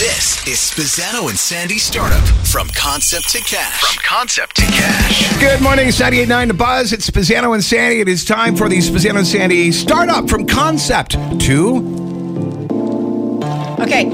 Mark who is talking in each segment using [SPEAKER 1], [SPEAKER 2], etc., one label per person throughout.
[SPEAKER 1] This is Spezzano and Sandy Startup from concept to cash. From concept to cash.
[SPEAKER 2] Good morning, it's 98.9 The Buzz. It's Spezzano and Sandy. It is time for the Spezzano and Sandy Startup from concept to
[SPEAKER 3] Okay,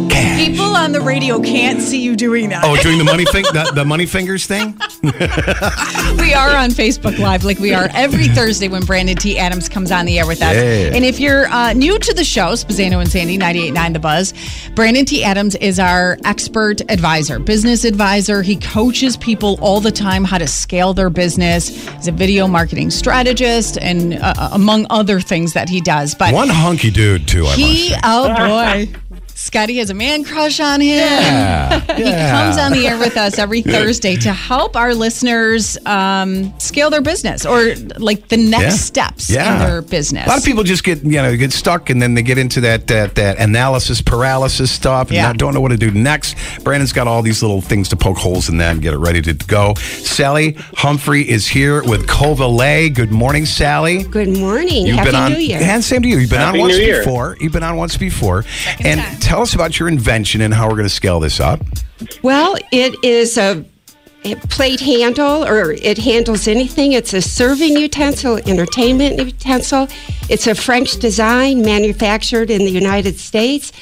[SPEAKER 3] people on the radio can't see you doing that.
[SPEAKER 2] Oh, doing the money thing, the, the money fingers thing.
[SPEAKER 3] we are on Facebook Live, like we are every Thursday when Brandon T. Adams comes on the air with us.
[SPEAKER 2] Yeah.
[SPEAKER 3] And if you're uh, new to the show, Spezzano and Sandy, 98.9 The Buzz, Brandon T. Adams is our expert advisor, business advisor. He coaches people all the time how to scale their business. He's a video marketing strategist, and uh, among other things that he does. But
[SPEAKER 2] One hunky dude too. I must
[SPEAKER 3] he,
[SPEAKER 2] say.
[SPEAKER 3] oh boy. Scotty has a man crush on him.
[SPEAKER 2] Yeah,
[SPEAKER 3] he comes on the air with us every Thursday to help our listeners um, scale their business or like the next
[SPEAKER 2] Yeah.
[SPEAKER 3] steps
[SPEAKER 2] Yeah.
[SPEAKER 3] in their business.
[SPEAKER 2] A lot of people just get you know get stuck and then they get into that that, that analysis paralysis stuff and
[SPEAKER 3] Yeah.
[SPEAKER 2] don't know what to do next. Brandon's got all these little things to poke holes in that and get it ready to go. Sally Humphrey is here with Covaley. Good morning, Sally.
[SPEAKER 4] Good morning.
[SPEAKER 2] You've
[SPEAKER 4] Happy
[SPEAKER 2] been on,
[SPEAKER 4] New Year.
[SPEAKER 2] and same to you. You've been
[SPEAKER 5] Happy
[SPEAKER 2] on once
[SPEAKER 5] New Year.
[SPEAKER 2] before. You've been on once before, and
[SPEAKER 3] time.
[SPEAKER 2] Tell us about your invention and how we're going to scale this up.
[SPEAKER 4] Well, it is a plate handle, or it handles anything. It's a serving utensil, entertainment utensil. It's a French design, manufactured in the United States.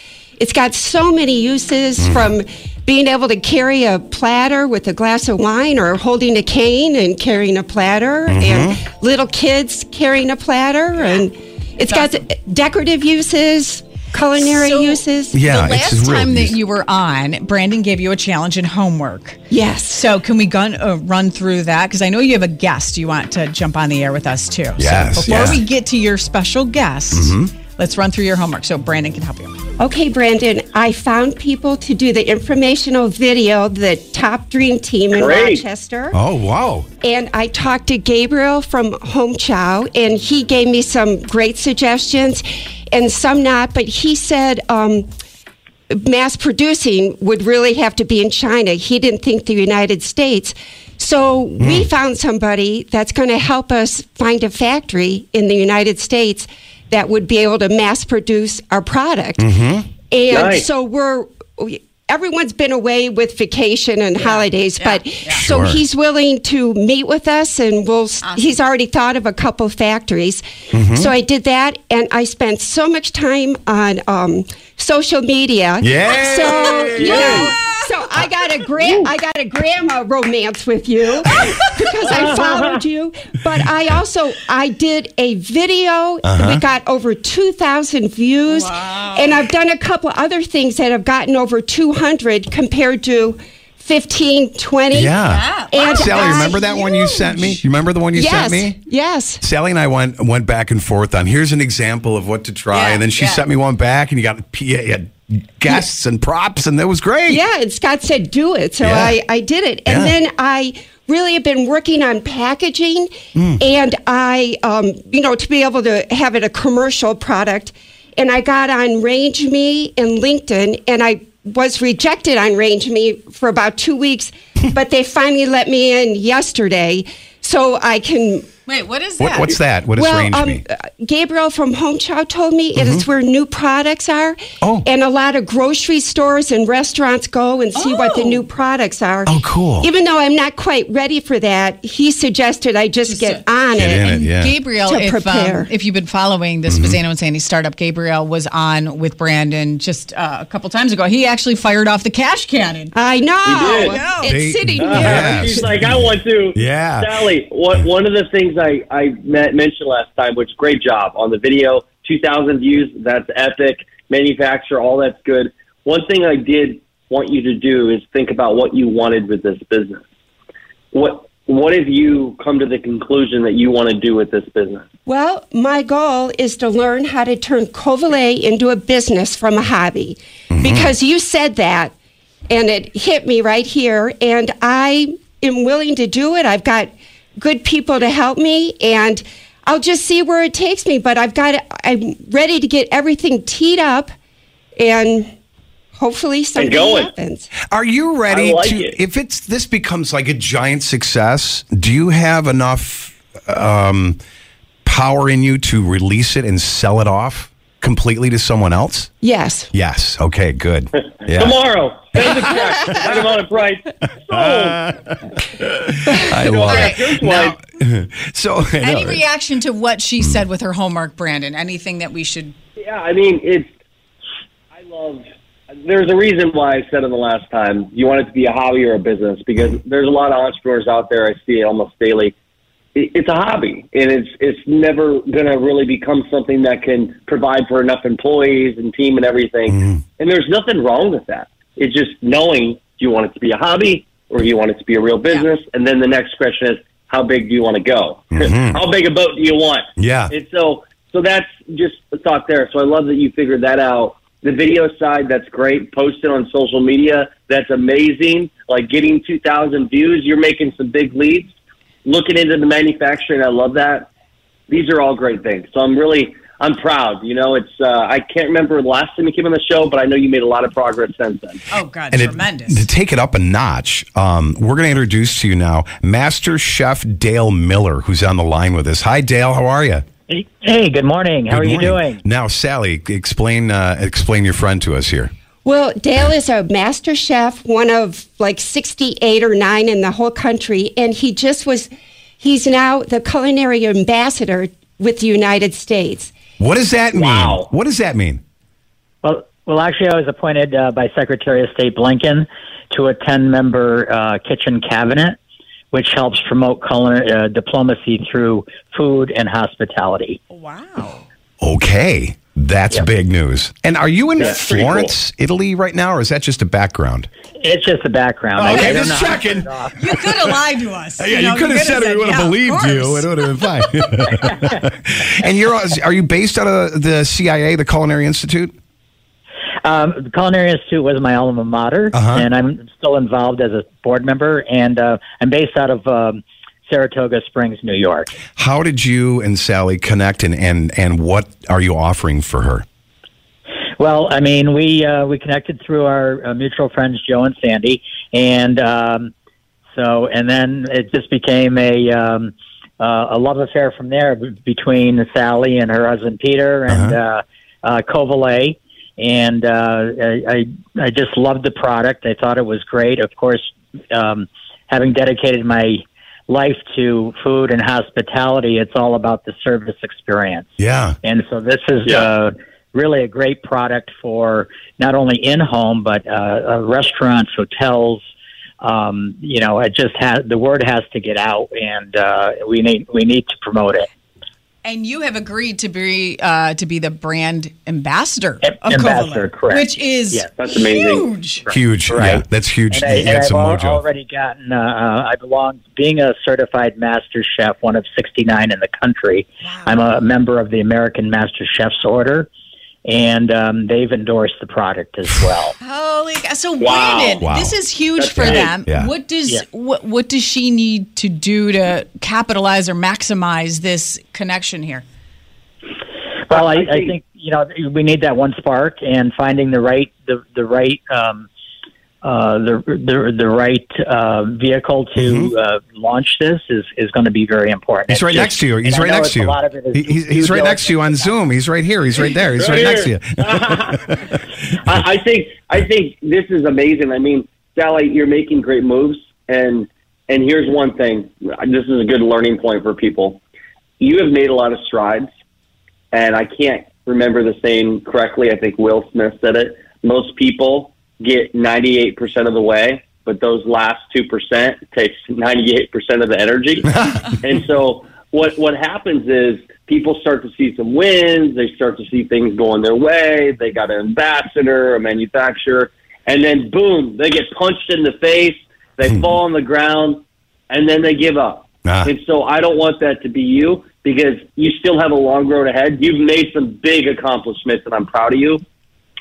[SPEAKER 4] It's got so many uses
[SPEAKER 2] Mm.
[SPEAKER 4] from being able to carry a platter with a glass of wine or holding a cane and carrying a platter
[SPEAKER 2] Mm-hmm.
[SPEAKER 4] and little kids carrying a platter and it's got decorative uses culinary
[SPEAKER 3] So-
[SPEAKER 4] uses
[SPEAKER 2] Yeah,
[SPEAKER 3] the
[SPEAKER 2] it's
[SPEAKER 3] last
[SPEAKER 2] real
[SPEAKER 3] time that you were on, Brandon gave you a challenge in homework.
[SPEAKER 4] yes
[SPEAKER 3] So can we gun, uh, run through that? Because I know you have a guest you want to jump on the air with us too.
[SPEAKER 2] Yes,
[SPEAKER 3] So before
[SPEAKER 2] yeah. Mm-hmm.
[SPEAKER 3] we get to your special guest, let's run through your homework so Brandon can help you.
[SPEAKER 4] Okay, Brandon, I found people to do the informational video, the top dream team in
[SPEAKER 5] Great.
[SPEAKER 4] Rochester.
[SPEAKER 2] Oh wow!
[SPEAKER 4] And I talked to Gabriel from Home Chow, and he gave me some great suggestions and some not, but he said um, mass producing would really have to be in China. He didn't think the United States. So we found somebody that's going to help us find a factory in the United States that would be able to mass produce our product. And
[SPEAKER 5] Nice.
[SPEAKER 4] so we're we- everyone's been away with vacation and holidays, but so
[SPEAKER 2] Sure.
[SPEAKER 4] he's willing to meet with us, and we'll. He's already thought of a couple factories.
[SPEAKER 2] Mm-hmm.
[SPEAKER 4] So I did that, and I spent so much time on um, social media.
[SPEAKER 2] Yay!
[SPEAKER 4] So you know, so I got a gra- I got a grandma romance with you because I followed you. But I also I did a video.
[SPEAKER 2] Uh-huh.
[SPEAKER 4] We got over two thousand views, and I've done a couple other things that have gotten over two hundred compared to 15, 20.
[SPEAKER 2] Yeah.
[SPEAKER 4] And
[SPEAKER 2] Sally,
[SPEAKER 4] I-
[SPEAKER 2] remember that one you sent me? You remember the one you
[SPEAKER 4] yes,
[SPEAKER 2] sent me?
[SPEAKER 4] yes.
[SPEAKER 2] Sally and I went went back and forth on here's an example of what to try,
[SPEAKER 3] Yeah,
[SPEAKER 2] and then she
[SPEAKER 3] yeah.
[SPEAKER 2] sent me one back, and you got PA had guests and props, and that was great.
[SPEAKER 4] Yeah, and Scott said do it, so
[SPEAKER 2] Yeah.
[SPEAKER 4] I, I did it. And
[SPEAKER 2] Yeah.
[SPEAKER 4] then I really have been working on packaging,
[SPEAKER 2] Hmm.
[SPEAKER 4] and I, um, you know, to be able to have it a commercial product. And I got on RangeMe and LinkedIn, and I was rejected on RangeMe for about two weeks, but they finally let me in yesterday, so I can
[SPEAKER 3] Wait, what is
[SPEAKER 2] What,
[SPEAKER 3] that?
[SPEAKER 2] what's that? What does
[SPEAKER 4] well,
[SPEAKER 2] range
[SPEAKER 4] um,
[SPEAKER 2] mean?
[SPEAKER 4] uh, Gabriel from Home Chow told me it is where new products are.
[SPEAKER 2] Oh.
[SPEAKER 4] And a lot of grocery stores and restaurants go and see what the
[SPEAKER 3] Oh.
[SPEAKER 4] new products are.
[SPEAKER 2] Oh, cool.
[SPEAKER 4] Even though I'm not quite ready for that, he suggested I just get on
[SPEAKER 2] Get
[SPEAKER 4] it.
[SPEAKER 2] in it, yeah.
[SPEAKER 3] Gabriel,
[SPEAKER 4] To
[SPEAKER 3] if,
[SPEAKER 4] prepare.
[SPEAKER 3] um, if you've been following the
[SPEAKER 2] Mm-hmm.
[SPEAKER 3] Spezzano and Sandy startup, Gabriel was on with Brandon just uh, a couple times ago. He actually fired off the cash cannon.
[SPEAKER 4] I know.
[SPEAKER 5] did.
[SPEAKER 4] It's
[SPEAKER 2] They-
[SPEAKER 4] sitting
[SPEAKER 2] Uh,
[SPEAKER 4] here.
[SPEAKER 2] yeah.
[SPEAKER 5] She's like, I want to.
[SPEAKER 2] Yeah.
[SPEAKER 5] Sally, what, one of the things I, I met, mentioned last time, which great job on the video, 2,000 views, that's epic. Manufacturer, all that's good. One thing I did want you to do is think about what you wanted with this business. What what have you come to the conclusion that you want to do with this business?
[SPEAKER 4] Well, my goal is to learn how to turn Covaley into a business from a hobby. Mm-hmm. Because you said that, and it hit me right here, and I am willing to do it. I've got good people to help me, and I'll just see where it takes me. But I've got, I'm ready to get everything teed up, and hopefully something
[SPEAKER 5] going.
[SPEAKER 4] happens.
[SPEAKER 2] Are you ready
[SPEAKER 5] I like
[SPEAKER 2] to?
[SPEAKER 5] it.
[SPEAKER 2] If it's this becomes like a giant success, do you have enough um, power in you to release it and sell it off completely to someone else?
[SPEAKER 4] Yes.
[SPEAKER 2] Yes. Okay. Good. Yeah.
[SPEAKER 5] Tomorrow, send the check, right amount of price. Sold.
[SPEAKER 2] I love it. Now, so
[SPEAKER 3] Any reaction to what she hmm. said with her homework, Brandon? Anything that we should.
[SPEAKER 5] Yeah, I mean, it's. I love. There's a reason why I said it the last time you want it to be a hobby or a business because there's a lot of entrepreneurs out there. I see it almost daily. It- It's a hobby, and it's it's never going to really become something that can provide for enough employees and team and everything. Mm-hmm. And there's nothing wrong with that. It's just knowing do you want it to be a hobby or do you want it to be a real business. And then the next question is how big do you want to go? Mm-hmm. how big a boat do you want?
[SPEAKER 2] Yeah.
[SPEAKER 5] And so, so that's just a thought there. So I love that you figured that out. The video side, that's great. Post it on social media. That's amazing. Like getting 2,000 views, you're making some big leads. Looking into the manufacturing, I love that. These are all great things. So I'm really, I'm proud. You know, it's, uh, I can't remember the last time you came on the show, but I know you made a lot of progress since then.
[SPEAKER 3] Oh, God,
[SPEAKER 2] And it-
[SPEAKER 3] tremendous.
[SPEAKER 2] to take it up a notch, um, we're going to introduce to you now Master Chef Dale Miller, who's on the line with us. Hi, Dale. How are you?
[SPEAKER 6] Hey, good morning. How
[SPEAKER 2] Good
[SPEAKER 6] are you doing?
[SPEAKER 2] Now, Sally, explain uh, explain your friend to us here.
[SPEAKER 4] Well, Dale is a master chef, one of like 68 or 9 in the whole country. And he just was, he's now the culinary ambassador with the United States.
[SPEAKER 2] What does that mean?
[SPEAKER 5] Wow.
[SPEAKER 2] What does that mean?
[SPEAKER 6] Well, well, actually, I was appointed uh, by Secretary of State Blinken to a ten-member uh, kitchen cabinet, which helps promote culinary uh, diplomacy through food and hospitality.
[SPEAKER 3] wow.
[SPEAKER 2] Okay, that's
[SPEAKER 6] Yep.
[SPEAKER 2] big news. And are you in
[SPEAKER 5] That's pretty
[SPEAKER 2] Florence, Italy, right now, or is that just a background?
[SPEAKER 6] It's just a background. I- I
[SPEAKER 2] Okay, just
[SPEAKER 6] know
[SPEAKER 2] checking.
[SPEAKER 6] turn it off.
[SPEAKER 3] You could have lied to us.
[SPEAKER 2] Yeah, you,
[SPEAKER 3] know,
[SPEAKER 2] could have said it. We would have
[SPEAKER 3] yeah,
[SPEAKER 2] believed you. It would have been fine. and you're are you based out of the CIA, the Culinary Institute?
[SPEAKER 6] Um, the Culinary Institute was my alma mater,
[SPEAKER 2] Uh-huh.
[SPEAKER 6] and I'm still involved as a board member. And uh, I'm based out of um, Saratoga Springs, New York.
[SPEAKER 2] How did you and Sally connect, and and and what are you offering for her?
[SPEAKER 6] Well, I mean, we uh, we connected through our uh, mutual friends Joe and Sandy, and um, so and then it just became a um, uh, a love affair from there between Sally and her husband Peter and uh uh, Covaley. And uh, I, I I just loved the product. I thought it was great. Of course, um, having dedicated my life to food and hospitality, it's all about the service experience.
[SPEAKER 2] Yeah.
[SPEAKER 6] And so this is
[SPEAKER 5] Yeah.
[SPEAKER 6] uh, really a great product for not only in home but uh, uh, restaurants, hotels. Um, you know, it just has the word has to get out, and uh, we need we need to promote it.
[SPEAKER 3] And you have agreed to be uh, to be the brand ambassador of
[SPEAKER 6] ambassador,
[SPEAKER 3] Covaley,
[SPEAKER 6] correct.
[SPEAKER 3] which is
[SPEAKER 6] Yes.
[SPEAKER 5] That's amazing.
[SPEAKER 3] huge.
[SPEAKER 2] Huge. Yeah,
[SPEAKER 6] Right.
[SPEAKER 2] that's huge.
[SPEAKER 6] And, I, and I've al-
[SPEAKER 2] mojo.
[SPEAKER 6] already gotten. Uh, uh, I belong being a certified master chef, one of sixty nine in the country. I'm a member of the American Master Chefs Order, and um, they've endorsed the product as well.
[SPEAKER 3] Holy cow. So
[SPEAKER 5] Wow.
[SPEAKER 3] Brandon,
[SPEAKER 2] Wow.
[SPEAKER 3] this is huge
[SPEAKER 5] That's
[SPEAKER 3] for
[SPEAKER 5] big.
[SPEAKER 3] them.
[SPEAKER 2] Yeah.
[SPEAKER 3] What does
[SPEAKER 6] Yeah.
[SPEAKER 3] what what does she need to do to capitalize or maximize this connection here?
[SPEAKER 6] Well, I,
[SPEAKER 5] I
[SPEAKER 6] I
[SPEAKER 5] think-
[SPEAKER 6] think you know we need that one spark and finding the right the the right um, uh, the, the the right uh, vehicle to uh, launch this is, is going to be very important.
[SPEAKER 2] Mm-hmm. He's right
[SPEAKER 6] just-
[SPEAKER 2] next to you. He's right next to you.
[SPEAKER 6] lot of it is
[SPEAKER 2] He- he's he's right next to you on. Zoom. He's right here. He's right there. He's right,
[SPEAKER 5] Right
[SPEAKER 2] next to you.
[SPEAKER 5] I, I think I think this is amazing. I mean, Sally, you're making great moves, and and here's one thing. This is a good learning point for people. You have made a lot of strides, and I can't remember the saying correctly. I think Will Smith said it. Most people get 98% of the way, but those last two percent takes 98% of the energy. and so what what happens is people start to see some wins, they start to see things going their way, they got an ambassador, a manufacturer, and then boom, they get punched in the face, they fall on the ground, and then they give up.
[SPEAKER 2] Ah.
[SPEAKER 5] And so I don't want that to be you because you still have a long road ahead. You've made some big accomplishments and I'm proud of you.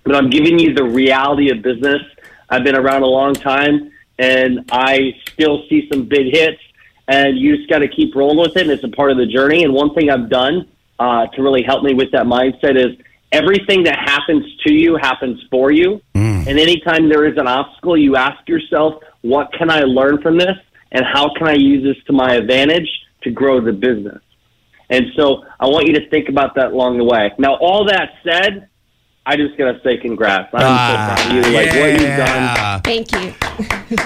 [SPEAKER 5] But I'm giving you the reality of business. I've been around a long time and I still see some big hits and you just got to keep rolling with it. And it's a part of the journey. And one thing I've done uh, to really help me with that mindset is everything that happens to you happens for you. And anytime there is an obstacle, you ask yourself, what can I learn from this? And how can I use this to my advantage to grow the business? And so I want you to think about that along the way. Now, all that said, I just got to say congrats. I'm so proud of you. Like what you've done,
[SPEAKER 4] Thank you.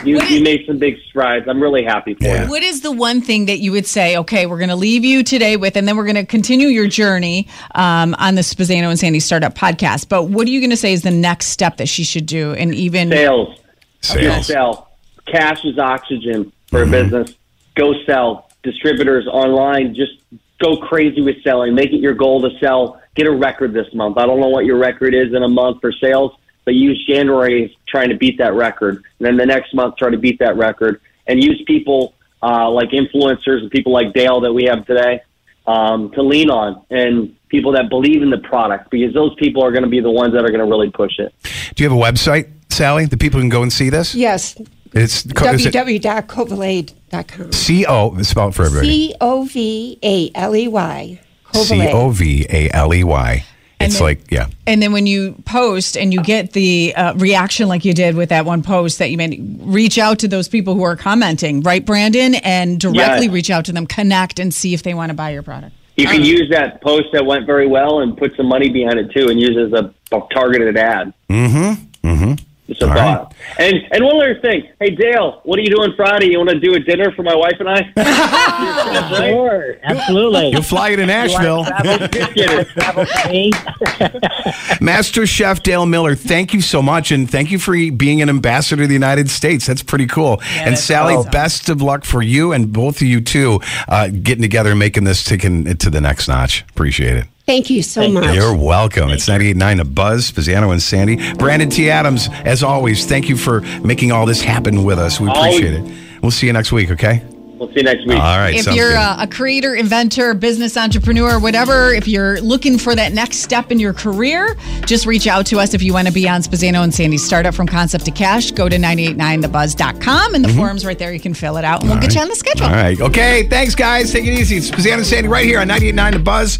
[SPEAKER 5] you, you made some big strides. I'm really happy for you.
[SPEAKER 3] What is the one thing that you would say, okay, we're going to leave you today with, and then we're going to continue your journey um, on the Spezzano and Sandy Startup podcast. But what are you going to say is the next step that she should do? And even
[SPEAKER 5] Sales.
[SPEAKER 2] Sales.
[SPEAKER 5] Sell. Cash is oxygen for a business. Go sell. Distributors online, just go crazy with selling. Make it your goal to sell. Get a record this month. I don't know what your record is in a month for sales, but use January trying to beat that record. And then the next month, try to beat that record. And use people uh, like influencers and people like Dale that we have today um, to lean on and people that believe in the product because those people are going to be the ones that are going to really push it.
[SPEAKER 2] Do you have a website, Sally, that people can go and see this?
[SPEAKER 4] Yes.
[SPEAKER 2] It's is it
[SPEAKER 4] www.covaley.com.
[SPEAKER 2] C O. Spell it for everybody.
[SPEAKER 4] C O V A L E Y.
[SPEAKER 2] C O V A L E Y. It's
[SPEAKER 3] then-
[SPEAKER 2] like yeah.
[SPEAKER 3] And then when you post and you get the uh, reaction like you did with that one post that you made, reach out to those people who are commenting, right, Brandon? And directly
[SPEAKER 5] Yes.
[SPEAKER 3] reach out to them, connect, and see if they want to buy your product.
[SPEAKER 5] You can use that post that went very well and put some money behind it too, and use it as a, a targeted ad.
[SPEAKER 2] Mm-hmm. Mm-hmm.
[SPEAKER 5] Just a
[SPEAKER 2] All
[SPEAKER 5] thought. And and one other thing, hey Dale, what are you doing Friday? You want to do a dinner for my wife and I?
[SPEAKER 6] Sure, absolutely.
[SPEAKER 2] You'll fly it to Nashville.
[SPEAKER 5] Just kidding.
[SPEAKER 6] Travel to me.
[SPEAKER 2] Master Chef Dale Miller, thank you so much, and thank you for being an ambassador of the United States. That's pretty cool. and Sally,
[SPEAKER 3] awesome.
[SPEAKER 2] best of luck for you and both of you too, uh, getting together and making this taking it to the next notch. Appreciate it.
[SPEAKER 4] Thank you so much.
[SPEAKER 2] You're welcome. It's 98.9 The Buzz, Spezzano and Sandy. Brandon T. Adams, as always, thank you for making all this happen with us. We
[SPEAKER 5] Always.
[SPEAKER 2] appreciate it. We'll see you next week, okay?
[SPEAKER 5] We'll see you next week.
[SPEAKER 2] All right.
[SPEAKER 3] if you're a, a creator, inventor, business entrepreneur, whatever, if you're looking for that next step in your career, just reach out to us if you want to be on Spezzano and Sandy's startup from concept to cash. Go to 989thebuzz.com and the forum's right there. You can fill it out and we'll get you on the schedule.
[SPEAKER 2] Mm-hmm. All right. Okay. Thanks, guys. Take it easy. It's Spezzano and Sandy right here on 98.9 The Buzz.